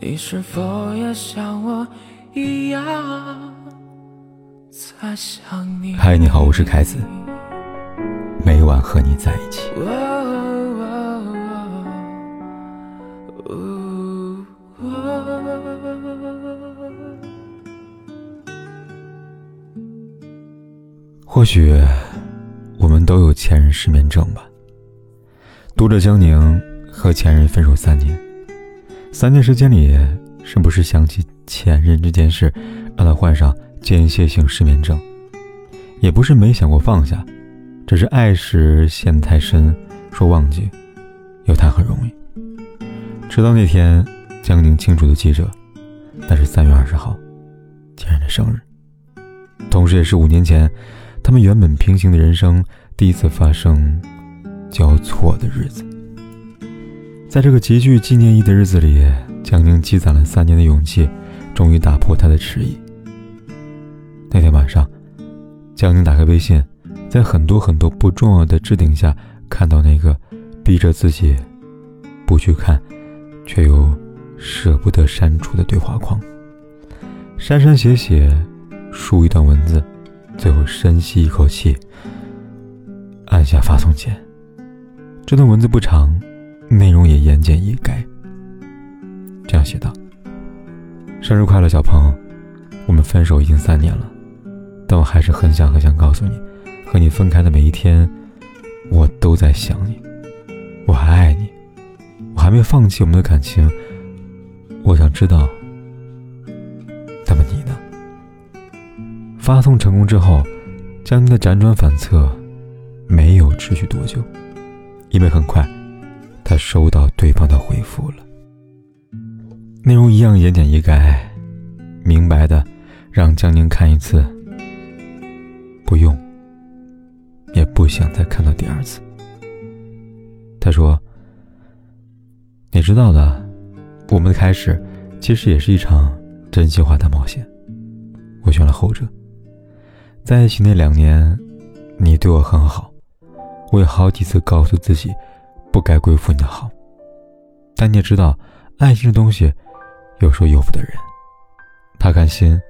你是否也像我一样在想你？嗨，你好，我是凯子，每晚和你在一起。或许我们都有前任失眠症吧。读者江宁和前任分手三年，三年时间里，时不时想起前任这件事，让他患上间歇性失眠症。也不是没想过放下，只是爱时陷太深，说忘记又谈很容易。直到那天，江宁清楚的记着，那是三月二十号，前任的生日，同时也是五年前。他们原本平行的人生第一次发生交错的日子，在这个极具纪念意义的日子里，江宁积攒了三年的勇气，终于打破他的迟疑。那天晚上，江宁打开微信，在很多很多不重要的置顶下，看到那个逼着自己不去看，却又舍不得删除的对话框，删删写写，输一段文字。最后深吸一口气，按下发送键。这段文字不长，内容也言简意赅。这样写道：“生日快乐，小鹏！我们分手已经三年了，但我还是很想很想告诉你，和你分开的每一天，我都在想你，我还爱你，我还没放弃我们的感情。我想知道。”那么你呢发送成功之后，江宁的辗转反侧没有持续多久，因为很快他收到对方的回复了，内容一样言简意赅，明白的让江宁看一次，不用，也不想再看到第二次。他说：“你知道的，我们的开始其实也是一场真心话大冒险，我选了后者。”在一起那两年，你对我很好，我有好几次告诉自己，不该辜负你的好。但你也知道，爱情这东西，有说有不得人。他看心，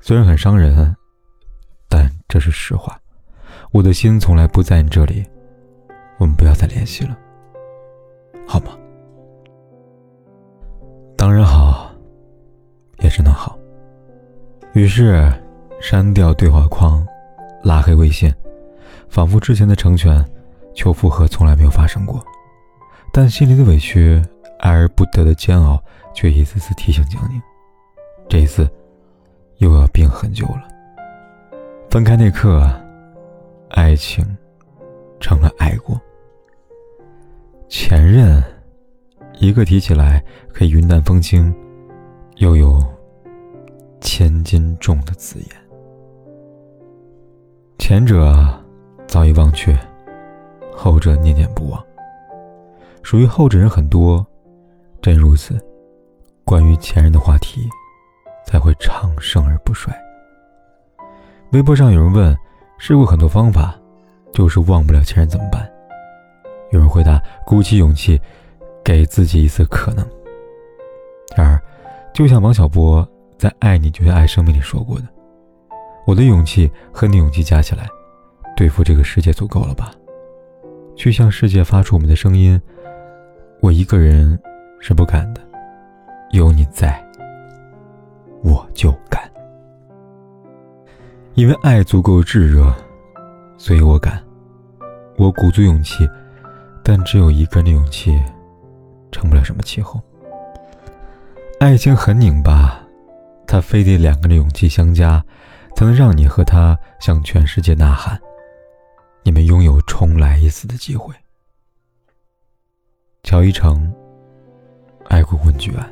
虽然很伤人，但这是实话。我的心从来不在你这里，我们不要再联系了，好吗？当然好，也只能好。于是。删掉对话框，拉黑微信，仿佛之前的成全、求复合从来没有发生过。但心里的委屈、爱而不得的煎熬，却一次次提醒江宁：这一次又要病很久了。分开那刻，爱情成了爱过。前任，一个提起来可以云淡风轻，又有千斤重的字眼。前者早已忘却，后者念念不忘。属于后者人很多，正如此，关于前任的话题才会长盛而不衰。微博上有人问：试过很多方法，就是忘不了前任怎么办？有人回答：鼓起勇气，给自己一次可能。然而，就像王小波在《爱你就像爱生命》里说过的。我的勇气和你勇气加起来，对付这个世界足够了吧？去向世界发出我们的声音，我一个人是不敢的，有你在，我就敢。因为爱足够炙热，所以我敢。我鼓足勇气，但只有一个人的勇气，成不了什么气候。爱情很拧巴，它非得两个人的勇气相加。才能让你和他向全世界呐喊，你们拥有重来一次的机会。乔一成爱过文具案，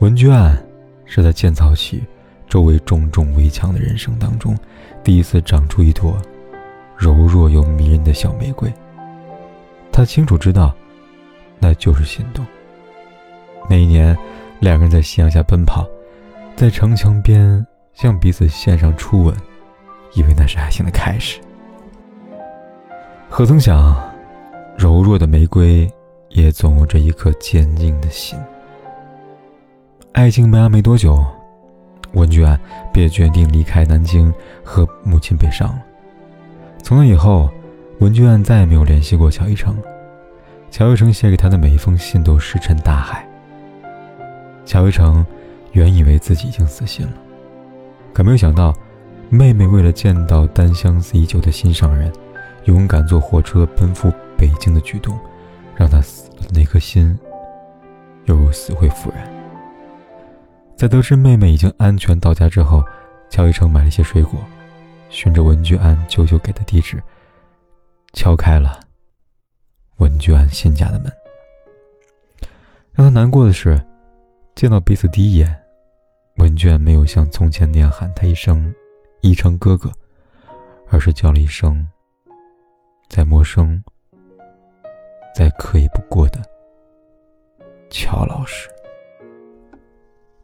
文具案是在建造起周围重重围墙的人生当中，第一次长出一朵柔弱又迷人的小玫瑰。他清楚知道，那就是心动。那一年，两个人在夕阳下奔跑，在城墙边。向彼此献上初吻，以为那是爱情的开始。何曾想，柔弱的玫瑰也总有着一颗坚硬的心。爱情萌芽没多久，文娟便决定离开南京，和母亲北上了。从那以后，文娟再也没有联系过乔一成。乔一成写给他的每一封信都石沉大海。乔一成原以为自己已经死心了，可没有想到，妹妹为了见到单相思已久的心上人，勇敢坐火车奔赴北京的举动，让他死了那颗心，犹如死灰复燃。在得知妹妹已经安全到家之后，乔一成买了一些水果，循着文具安舅舅给的地址，敲开了文具安新家的门。让他难过的是，见到彼此第一眼，文娟没有像从前那样喊他一声“一成哥哥”，而是叫了一声“再陌生、再刻意不过的乔老师”。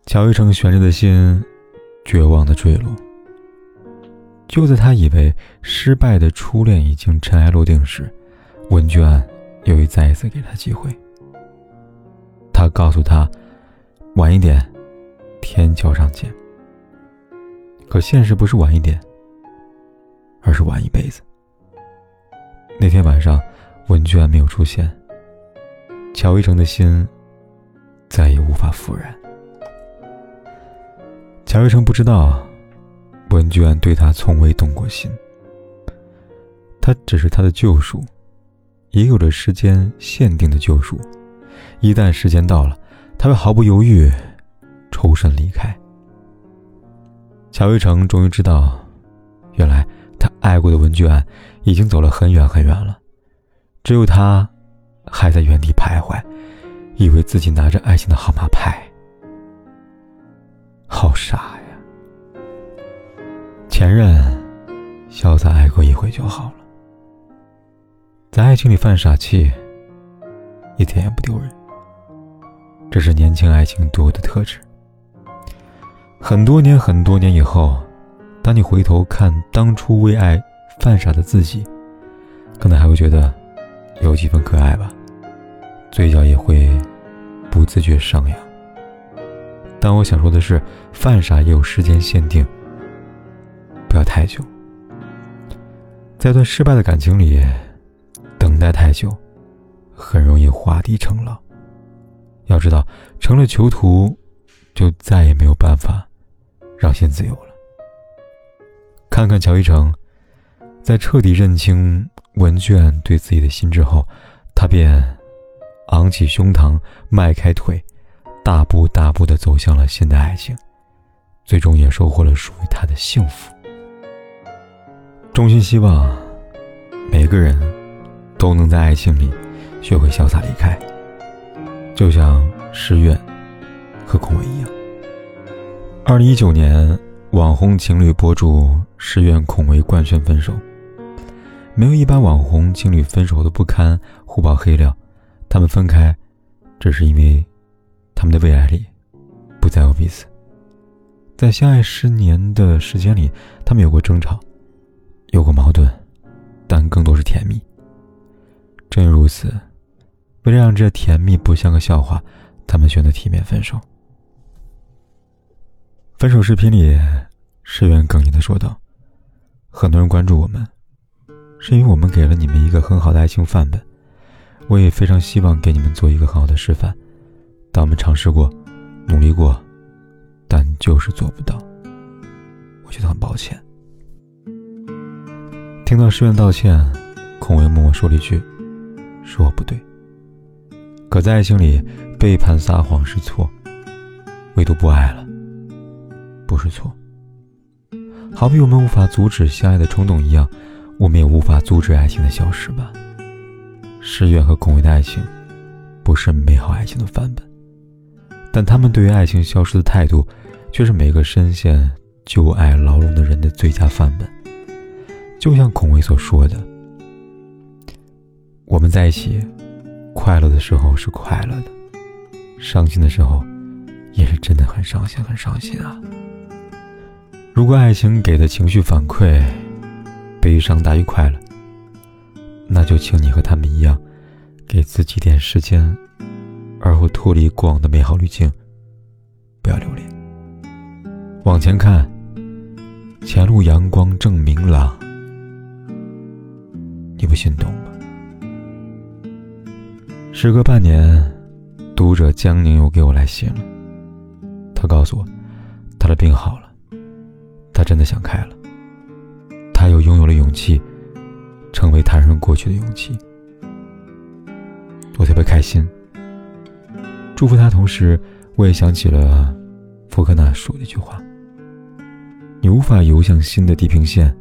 乔一成悬着的心，绝望的坠落。就在他以为失败的初恋已经尘埃落定时，文娟又一再一次给他机会。他告诉他，晚一点，天桥上见。可现实不是晚一点，而是晚一辈子。那天晚上，文娟没有出现，乔一成的心再也无法复燃。乔一成不知道，文娟对他从未动过心。他只是他的救赎，也有着时间限定的救赎。一旦时间到了，他会毫不犹豫抽身离开。乔一成终于知道，原来他爱过的文娟已经走了很远很远了，只有他还在原地徘徊，以为自己拿着爱情的号码牌。好傻呀！前任潇洒爱过一回就好了，在爱情里犯傻气，一点也不丢人。这是年轻爱情独有的特质。很多年、很多年以后，当你回头看当初为爱犯傻的自己，可能还会觉得有几分可爱吧，嘴角也会不自觉上扬。但我想说的是，犯傻也有时间限定，不要太久。在段失败的感情里，等待太久，很容易画地成牢。要知道，成了囚徒，就再也没有办法让心自由了。看看乔一成，在彻底认清文卷对自己的心之后，他便昂起胸膛，迈开腿，大步大步地走向了新的爱情，最终也收获了属于他的幸福。衷心希望每个人都能在爱情里学会潇洒离开。就像诗苑和孔伟一样。二零一九年，网红情侣博主诗苑、孔维官宣分手。没有一般网红情侣分手的不堪，互爆黑料。他们分开，只是因为他们的未来里不再有彼此。在相爱十年的时间里，他们有过争吵，有过矛盾，但更多是甜蜜。正因如此。为了让这甜蜜不像个笑话，他们选择体面分手。分手视频里，石原哽咽的说道：“很多人关注我们，是因为我们给了你们一个很好的爱情范本。我也非常希望给你们做一个很好的示范。但我们尝试过，努力过，但就是做不到。我觉得很抱歉。”听到石原道歉，孔维默默说了一句：“是我不对。”可在爱情里，背叛撒谎是错，唯独不爱了，不是错。好比我们无法阻止相爱的冲动一样，我们也无法阻止爱情的消失吧。诗苑和孔维的爱情，不是美好爱情的范本，但他们对于爱情消失的态度，却是每个深陷旧爱牢笼的人的最佳范本。就像孔维所说的：“我们在一起。”快乐的时候是快乐的，伤心的时候也是真的很伤心，很伤心啊！如果爱情给的情绪反馈悲伤大于快乐，那就请你和他们一样，给自己点时间，而后脱离过往的美好滤镜，不要留恋。往前看，前路阳光正明朗，你不心动吗？时隔半年，读者江宁又给我来信了。他告诉我，他的病好了，他真的想开了，他又拥有了勇气，成为他人过去的勇气。我特别开心，祝福他。同时，我也想起了福克纳说的一句话：“你无法游向新的地平线，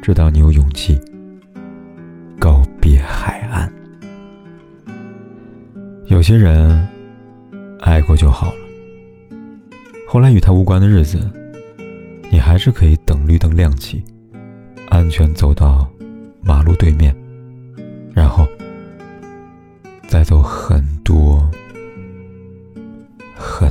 直到你有勇气告别海岸。”有些人爱过就好了，后来与他无关的日子，你还是可以等绿灯亮起，安全走到马路对面，然后。再走很多很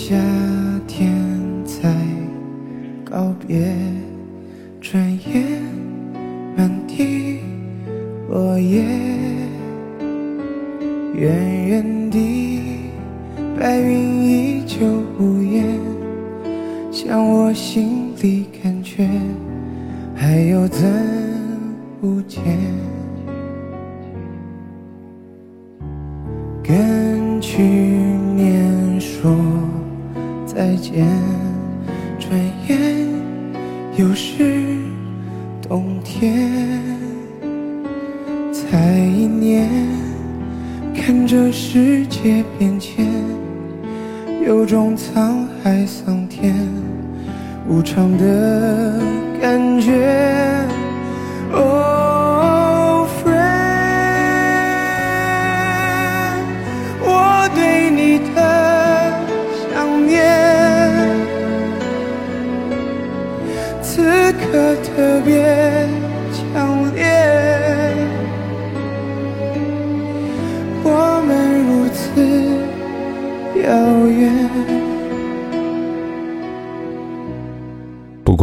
夏天在告别，转眼满地落叶，远远地白云依旧无言，像我心里感觉，还有怎不见？再见，转眼又是冬天。才一年，看着世界变迁，有种沧海桑田无常的感觉。Oh friend，我对你的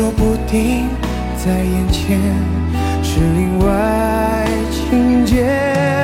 说不定在眼前是另外情节。